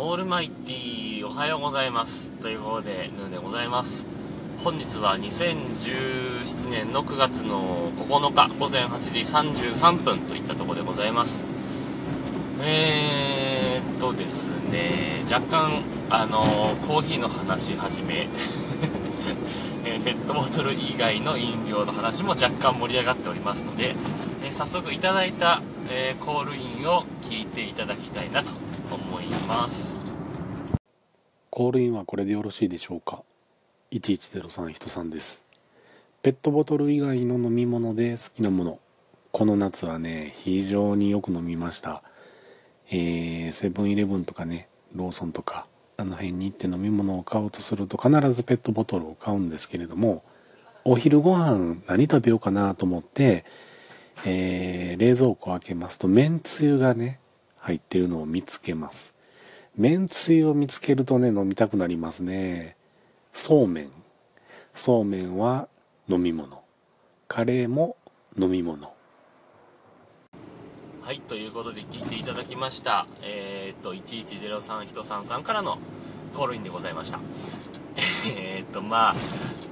オールマイティーおはようございますということでヌーでございます。本日は2017年の9月の9日午前8時33分といったところでございます。えーっとですね若干あのコーヒーの話始め えペットボトル以外の飲料の話も若干盛り上がっておりますので、え早速いただいた、えー、コールインを聞いていただきたいなと思います。コールインはこれでよろしいでしょうか？1103人さんです。ペットボトル以外の飲み物で好きなもの。この夏はね非常によく飲みました。え、セブンイレブンとかねローソンとかあの辺に行って飲み物を買おうとすると必ずペットボトルを買うんですけれどもお昼ご飯何食べようかなと思って、えー、冷蔵庫開けますとめんつゆがね入ってるのを見つけます。めんつゆを見つけるとね、飲みたくなりますね。そうめん。そうめんは飲み物。カレーも飲み物。はい、ということで聞いていただきました。えー、っと、1103人さんからのコールインでございました。えー、っと、まあ、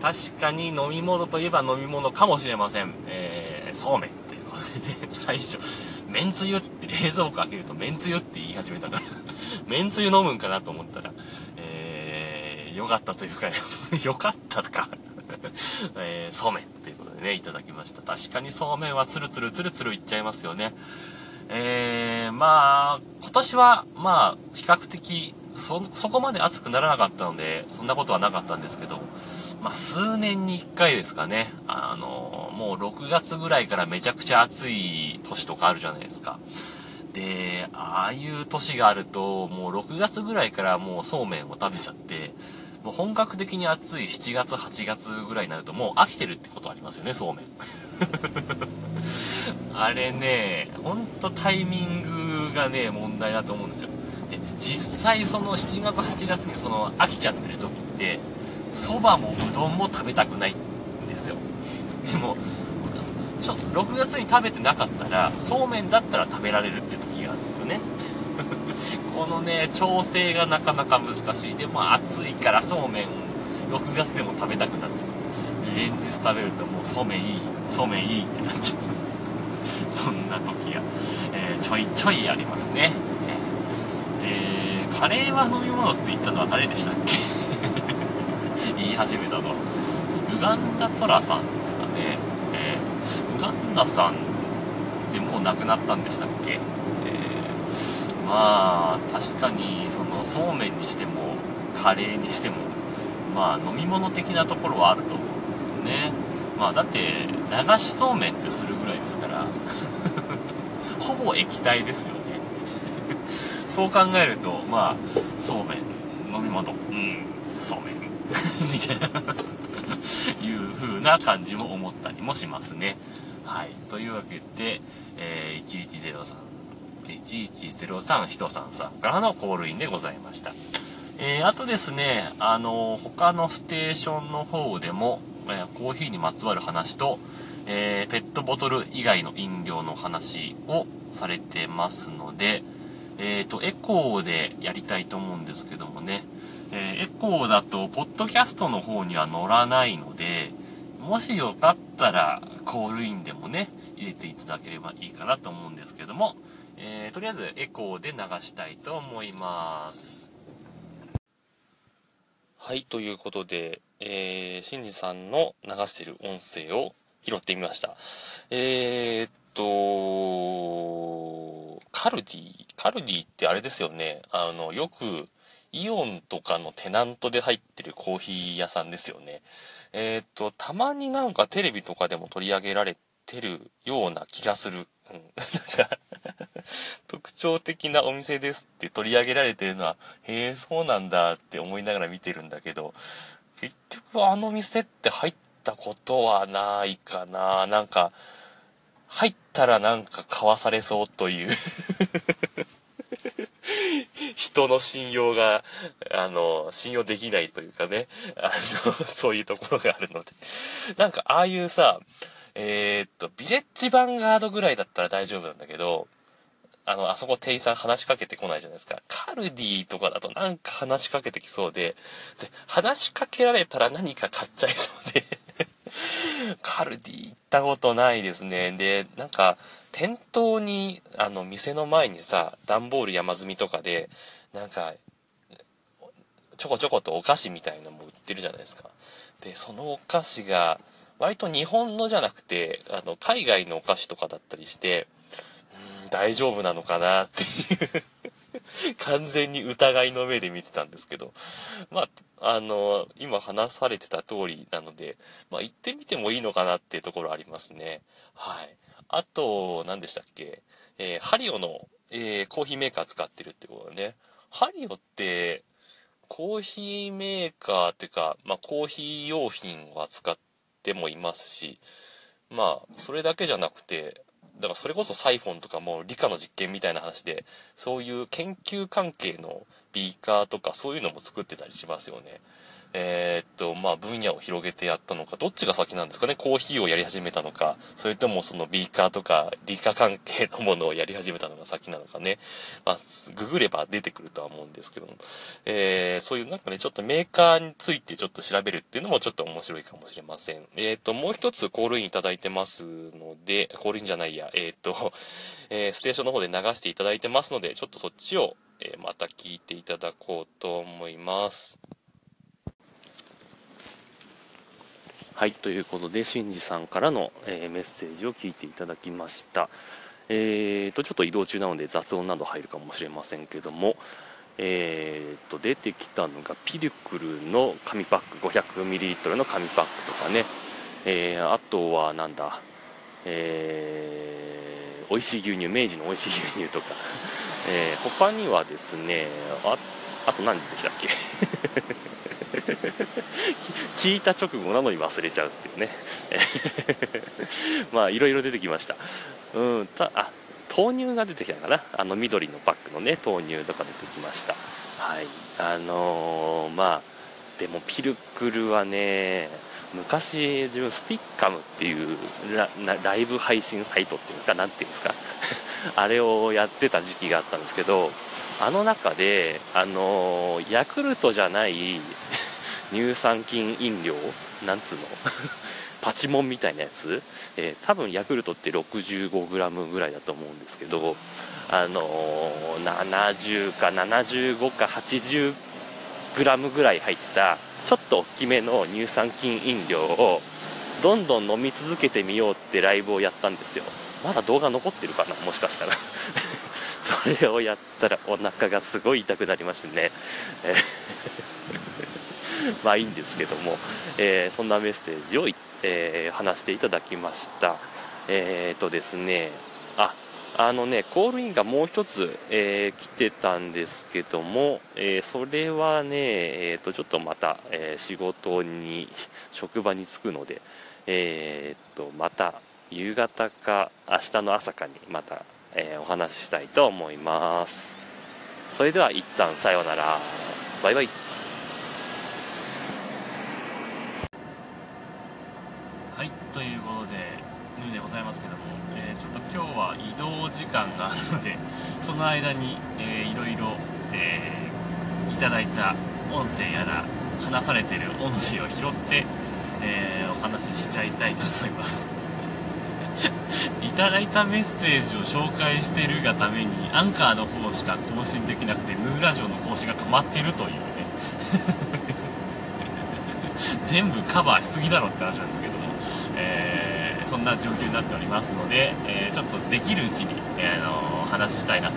確かに飲み物といえば飲み物かもしれません。えー、そうめんということでね、最初、めんつゆって冷蔵庫開けるとめんつゆって言い始めたから めんつゆ飲むんかなと思ったら、えー、よかったというか よかったか えー、そうめんということでね、いただきました。確かにそうめんはツルツルツルツルいっちゃいますよね。えー、まあ、今年は、まあ、比較的、そ、そこまで暑くならなかったので、そんなことはなかったんですけど、まあ、数年に1回ですかね、あの、もう6月ぐらいからめちゃくちゃ暑い年とかあるじゃないですか。で、ああいう年があると、もう6月ぐらいからもうそうめんを食べちゃって、もう本格的に暑い7月、8月ぐらいになるともう飽きてるってことありますよね、そうめん。あれね、ほんとタイミングがね、問題だと思うんですよ。で、実際その7月、8月にその飽きちゃってる時って、蕎麦もうどんも食べたくないんですよ。でも、ちょ6月に食べてなかったら、そうめんだったら食べられるって時があるよね。このね、調整がなかなか難しい。でも暑いからそうめん、6月でも食べたくなって連日食べるともうそうめんいい、そうめんいいってなっちゃう。そんな時が、えー、ちょいちょいありますね。えー、で、カレーは飲み物って言ったのは誰でしたっけ？言い始めたの。ウガンダトラさんですさんってもう亡くなったんでしたっけ？えまあ確かにそのそうめんにしてもカレーにしてもまあ飲み物的なところはあると思うんですよね。まあだって流しそうめんってするぐらいですから ほぼ液体ですよね。そう考えるとまあそうめん飲み物うんそうめん みたいないう風な感じも思ったりもしますね。はい。というわけで、えー、1103 1103人さん。さんからのコールインでございました。えー、あとですね、あのー、他のステーションの方でも、えー、コーヒーにまつわる話と、えペットボトル以外の飲料の話をされてますので、えっ、と、エコーでやりたいと思うんですけどもね、えエコーだと、ポッドキャストの方には載らないので、もしよかったら、コールインでもね、入れていただければいいかなと思うんですけども、えー、とりあえずエコーで流したいと思います。はい、ということで、えー、シンジさんの流してる音声を拾ってみました。えー、っと、カルディ、カルディってあれですよね。あの、よく、イオンとかのテナントで入ってるコーヒー屋さんですよね。えー、っと、たまになんかテレビとかでも取り上げられてるような気がする。うん。なんか特徴的なお店ですって取り上げられてるのは、へえ、そうなんだって思いながら見てるんだけど、結局あの店って入ったことはないかな。なんか、入ったらなんか買わされそうという人の信用が、あの、信用できないというかね、あの、そういうところがあるので。なんか、ああいうさ、えー、っと、ビレッジヴァンガードぐらいだったら大丈夫なんだけど、あの、あそこ店員さん話しかけてこないじゃないですか。カルディとかだとなんか話しかけてきそうで、で、話しかけられたら何か買っちゃいそうで カルディ行ったことないですね。で、なんか、店頭に、あの、店の前にさ、段ボール山積みとかで、なんか、ちょこちょことお菓子みたいのも売ってるじゃないですか。で、そのお菓子が、割と日本のじゃなくて、あの、海外のお菓子とかだったりして、うん、大丈夫なのかなっていう 完全に疑いの目で見てたんですけど、まあ、あの、今話されてた通りなので、まあ、行ってみてもいいのかなっていうところありますね。はい。あと、何でしたっけ？えー、ハリオの、えー、コーヒーメーカー使ってるってことね。ハリオって、コーヒーメーカーっていうか、まあ、コーヒー用品を扱ってもいますし、まあ、それだけじゃなくて、だからそれこそサイフォンとかも理科の実験みたいな話で、そういう研究関係のビーカーとかそういうのも作ってたりしますよね。えー、と、まあ、分野を広げてやったのか、どっちが先なんですかね、コーヒーをやり始めたのか、それともそのビーカーとか理科関係のものをやり始めたのが先なのかね、まあ、ググれば出てくるとは思うんですけども、えー、そういうなんかね、ちょっとメーカーについてちょっと調べるっていうのもちょっと面白いかもしれません。えー、と、もう一つコールインいただいてますので、コールインじゃないや、えっと、えステーションの方で流していただいてますので、ちょっとそっちを、えまた聞いていただこうと思います。はい、ということで、しんじさんからの、えー、メッセージを聞いていただきました。えーと、ちょっと移動中なので雑音など入るかもしれませんけども、えーと、出てきたのがピルクルの紙パック、500ml の紙パックとかね、えー、あとはなんだ、えー、美味しい牛乳、明治の美味しい牛乳とか、えー、他にはですね、ああと何出てきたっけ？聞いた直後なのに忘れちゃうっていうね。まあいろいろ出てきました。うんたあ豆乳が出てきたかな？あの緑のパックのね豆乳とか出てきました。はい。あのー、まあでもピルクルはね昔自分スティッカムっていうライブ配信サイトっていうか何ていうんですか？あれをやってた時期があったんですけどあの中であのー、ヤクルトじゃない乳酸菌飲料？なんつうの？パチモンみたいなやつ、えー、多分ヤクルトって 65g ぐらいだと思うんですけどあのー、70か75か 80g ぐらい入ったちょっと大きめの乳酸菌飲料をどんどん飲み続けてみようってライブをやったんですよ。まだ動画残ってるかな？もしかしたら。それをやったらお腹がすごい痛くなりましてね、え まあいいんですけども、えー、そんなメッセージを、えー、話していただきました。えっ、ー、とですね、あ、あのね、コールインがもう一つ、えー、来てたんですけども、え、それはね、えー、とちょっとまた、え仕事に、職場に着くので、えー、とまた夕方か明日の朝かにまた、えお話ししたいと思います。それでは一旦さようなら。バイバイ。ということで、ヌーでございますけども、えー、ちょっと今日は移動時間があるので、その間に、えー、いろいろ、えー、いただいた音声やら、話されてる音声を拾って、えー、お話ししちゃいたいと思います。いただいたメッセージを紹介してるがために、アンカーの方しか更新できなくて、ヌーラジオの更新が止まってるというね。全部カバーしすぎだろって話なんですけども。えー、そんな状況になっておりますので、えー、ちょっとできるうちに、えー、あの話したいなと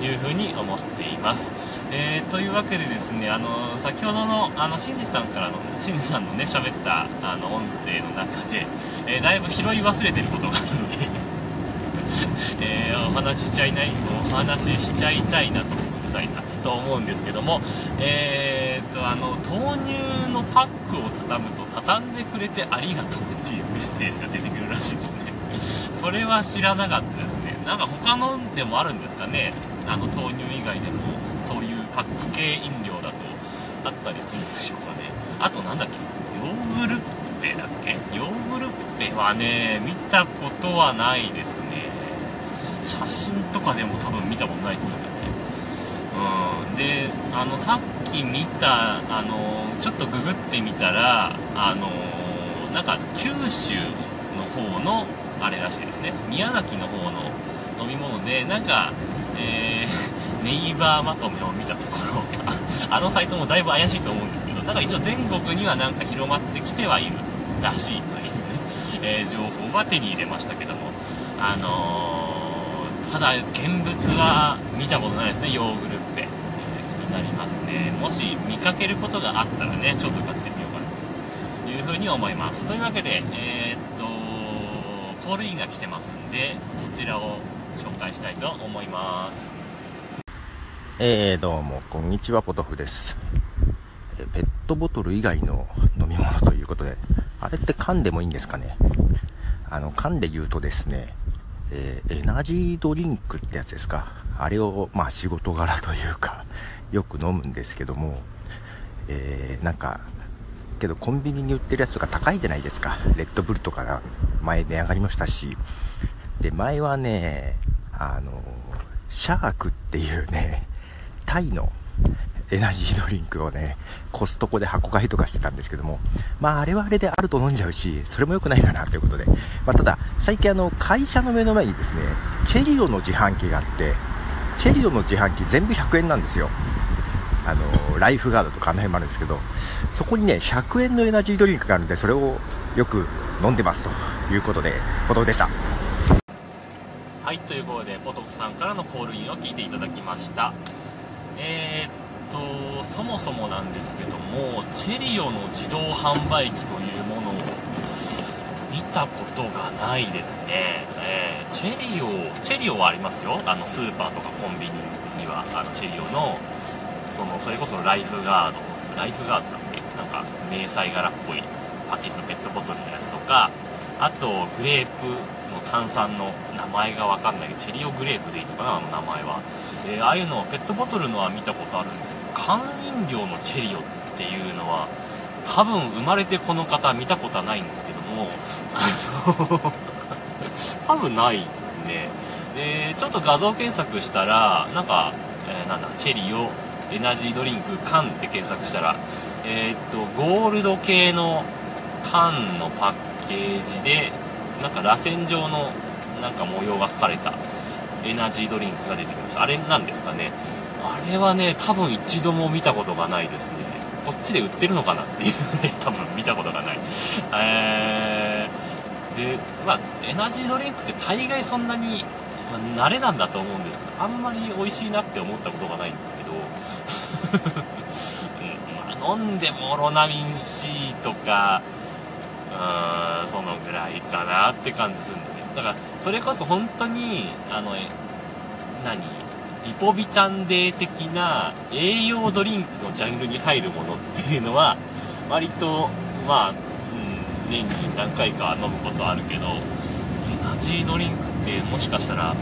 いうふうに思っています。えー、というわけでですね、あの先ほどのあの新次さんからの新次さんのね喋ってたあの音声の中で、え、だいぶ拾い忘れてることがあるので え、お話ししちゃいないお話ししちゃいたいなとうるさいなと思うんですけども、えー、とあの豆乳のパックを畳むと畳んでくれてありがとうっていうメッセージが出てくるらしいですね。それは知らなかったですね。なんか他のでもあるんですかね。あの豆乳以外でもそういうパック系飲料だとあったりするんでしょうかね。あとなんだっけ。ヨーグルッペだっけ。ヨーグルッペはね見たことはないですね。写真とかでも多分見たことないと思うんだよね。うん。であのさっき見たあのちょっとググってみたらあのなんか九州の方のあれらしいですね。宮崎の方の飲み物でなんかえー、ネイバーまとめを見たところ あのサイトもだいぶ怪しいと思うんですけどなんか一応全国にはなんか広まってきてはいるらしいというね、えー、情報は手に入れましたけども。あのー、ただ現物は見たことないですね。ヨーグル、なりますね。もし見かけることがあったらねちょっと買ってみようかなというふうに思います。というわけでえー、っとコールインが来てますんでそちらを紹介したいと思います。えー、どうもこんにちはポトフです。ペットボトル以外の飲み物ということであれって缶でもいいんですかね？あの缶で言うとですね、えー、エナジードリンクってやつですか？あれをまあ仕事柄というかよく飲むんですけども、えー、なんかけどコンビニに売ってるやつとか高いじゃないですか。レッドブルとか前値上がりましたし。で前はねあの、シャークっていうね、タイのエナジードリンクをね、コストコで箱買いとかしてたんですけども、まああれはあれであると飲んじゃうし、それも良くないかなということで、まあ、ただ、最近あの、会社の目の前にですね、チェリオの自販機があって、チェリオの自販機全部100円なんですよ。あの、ライフガードとかあの辺もあるんですけど、そこにね、100円のエナジードリンクがあるんで、それをよく飲んでますということで、ことでした。はいということでポトフさんからのコールインを聞いていただきました。えー、っとそもそもなんですけどもチェリオの自動販売機というものを見たことがないですね、えー、チェリオチェリオはありますよ。あのスーパーとかコンビニにはあのチェリオのそのそれこそライフガードライフガードだっけ？なんか迷彩柄っぽいパッケージのペットボトルのやつとかあとグレープの炭酸の名前が分かんないけどチェリオグレープでいいのかな？あの名前は、えー、ああいうのペットボトルのは見たことあるんですけど缶飲料のチェリオっていうのは多分生まれてこの方見たことはないんですけども多分ないですね。でちょっと画像検索したらなんか、えー、なんだチェリオエナジードリンク缶って検索したらえー、っとゴールド系の缶のパッケージでなんか螺旋状のなんか模様が描かれたエナジードリンクが出てきました。あれなんですかね。あれはね多分一度も見たことがないですね。こっちで売ってるのかなっていうね 多分見たことがない。えー、でまあエナジードリンクって大概そんなに、まあ、慣れなんだと思うんですけどあんまり美味しいなって思ったことがないんですけど、うんまあ、飲んでもロナミン C とかうんそのぐらいかなって感じするんだね。だからそれこそ本当にあの何？リポビタンデー的な栄養ドリンクのジャンルに入るものっていうのは割とまあ、うん、年に何回か飲むことあるけどエナジードリンクってもしかしたら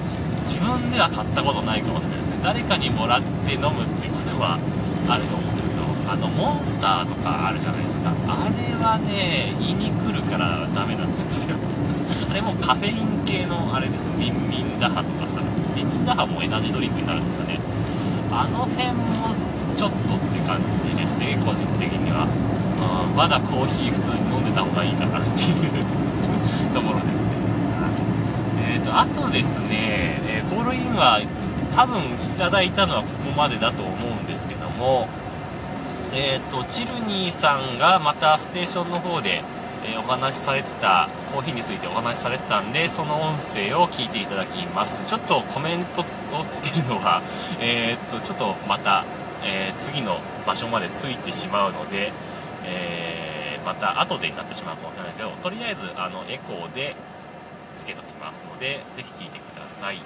自分では買ったことないかもしれないですね。誰かにもらって飲むってことはあると思うんですけどあのモンスターとかあるじゃないですか。あれはね胃に来るからダメなんですよ。あれもカフェイン系のあれですよ。ミンミンダハとかさ。ミンミンダハもエナジードリンクになるんだね。あの辺もちょっとって感じですね。個人的には、うん、まだコーヒー普通に飲んでた方がいいかなっていう ところです、とあとですね、えー、コールインは多分いただいたのはここまでだと思うんですけどもえーと、チルニーさんがまたステーションの方で、えー、お話しされてたコーヒーについてお話しされてたんでその音声を聞いていただきます。ちょっとコメントをつけるのは、えーと、ちょっとまた、えー、次の場所まで着いてしまうので、えー、また後でになってしまうかもしれないけどとりあえずあのエコーでつけときますのでぜひ聞いてください。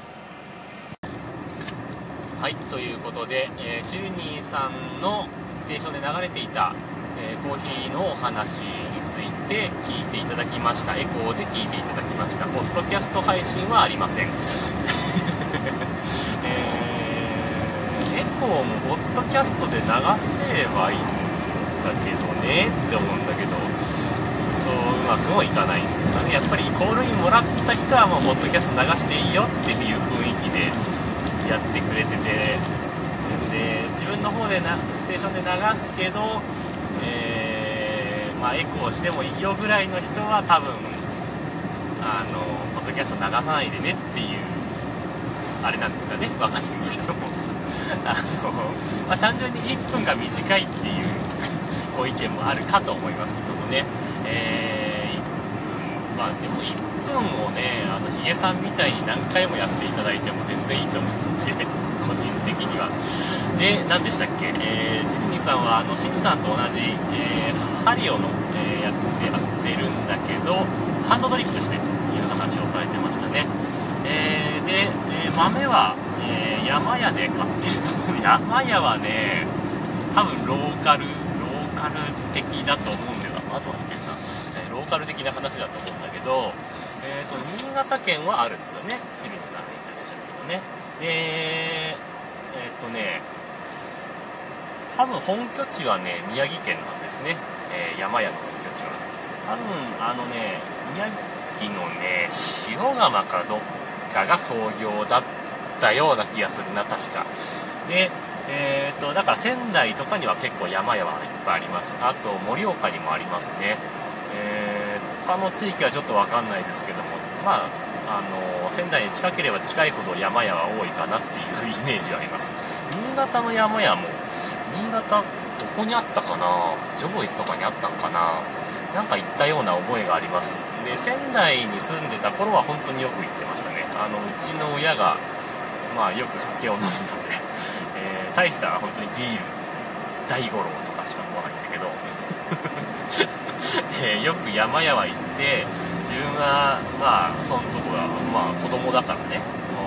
はいということで、えー、チルニーさんのステーションで流れていた、えー、コーヒーのお話について聞いていただきました。エコーで聞いていただきました。ポッドキャスト配信はありません、えー、エコーもポッドキャストで流せばいいんだけどねって思うんだけど。そううまくもいかないんですかね。やっぱりコールインもらった人はもうポッドキャスト流していいよっていう雰囲気でやってくれてて。で自分の方でなステーションで流すけど、えーまあ、エコーしてもいいよぐらいの人は多分あのポッドキャスト流さないでねっていうあれなんですかね。わかんないですけども。あの、まあ、単純に1分が短いっていうご意見もあるかと思いますけどもね、えー、1分まあでも1分をねあのヒゲさんみたいに何回もやっていただいても全然いいと思って個人的には。で何でしたっけ、えー、ジミニさんはあのシンジさんと同じ、えー、ハリオの、えー、やつでやってるんだけどハンドドリップしてという話をされてましたね、えー、で、え豆は、え山屋で買ってると思う。山屋はね多分ローカルカル的だと思うんだよ。あとは言ってるな、えローカル的な話だと思うんだけどえーと、新潟県はあるんだよね。ちびんさんがいらっしゃるけどね。でえっ、ー、とね多分本拠地はね宮城県のはずですね、えー、山屋の本拠地は。多分あのね宮城のね塩釜かどっかが創業だったような気がするな確か。でえーと、だから仙台とかには結構山々いっぱいあります。あと盛岡にもありますね、えー、他の地域はちょっと分かんないですけどもまああの仙台に近ければ近いほど山々は多いかなっていうイメージはあります。新潟の山々も新潟どこにあったかな？上越とかにあったんかな？なんか行ったような覚えがあります。で仙台に住んでた頃は本当によく行ってましたね。あのうちの親がまあよく酒を飲むので、大した本当にビールとか大五郎とかしか飲まないんだけど。えー、よく山々行って自分はまあそのとこはまあ子供だからね。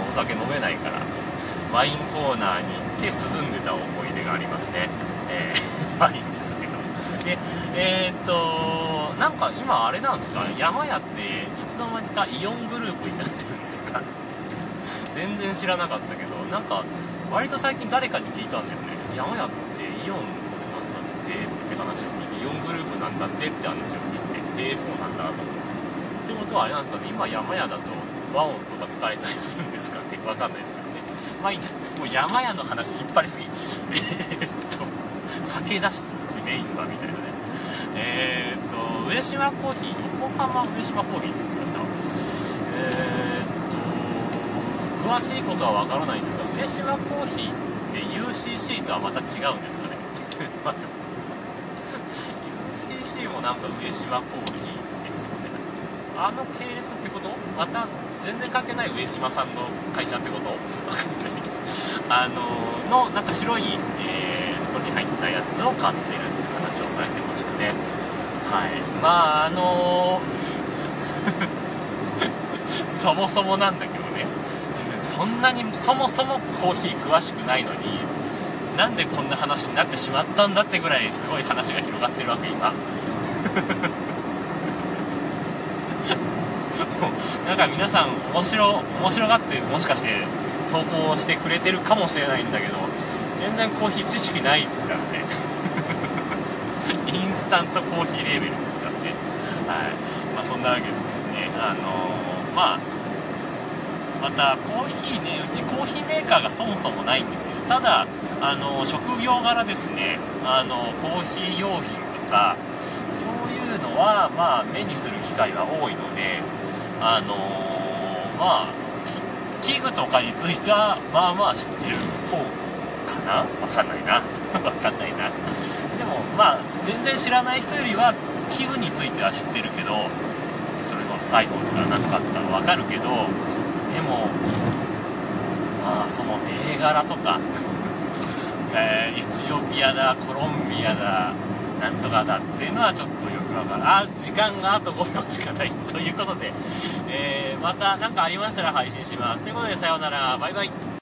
お酒飲めないから。ワインコーナーに行って涼んでた思い出がありますね、えー、ワインですけど。でえー、っとなんか今あれなんですか？山屋っていつの間にかイオングループになってるんですか全然知らなかったけど。なんか割と最近誰かに聞いたんだよね。山屋ってイオンなんだってって話を聞いてイオングループなんだってって話を聞いてええー、そうなんだと思って。ってことはあれなんですかね。今山屋だと和音とか使えたりするんですかね。わかんないですけどね。まあいいもう山屋の話引っ張りすぎ。えっと酒出す地メインはみたいなね。えー、っと上島コーヒー横浜上島コーヒー。って言ってましたえー、っと詳しいことはわからないんですが上島コーヒーって UCC とはまた違うんですかね。また UCC もなんか上島コーヒーでしたよねあの系列ってこと？また全然関係ない上島さんの会社ってこと？あののなんか白い、えー、袋に入ったやつを買ってるって話をされてましたね。はい。まああのー、そもそもなんだけど。そんなにそもそもコーヒー詳しくないのになんでこんな話になってしまったんだってぐらいすごい話が広がってるわけ今。なんか皆さん面白面白がってもしかして投稿してくれてるかもしれないんだけど全然コーヒー知識ないですからね。インスタントコーヒーレーベルですからね。はい。まあそんなわけでですねあのー、まあまたコーヒーねうちコーヒーメーカーがそもそもないんですよ。ただあの職業柄ですねあのコーヒー用品とかそういうのはまあ目にする機会が多いのであのー、まあ器具とかについてはまあまあ知ってる方かな？わかんないな。わかんないな。でもまあ全然知らない人よりは器具については知ってるけどそれこそ最後とか何とかとかわかるけどでもまあその銘柄とか えー、エチオピアだコロンビアだなんとかだっていうのはちょっとよくわからあ時間があと5秒しかないということで、えー、また何かありましたら配信します。ということでさようなら。バイバイ。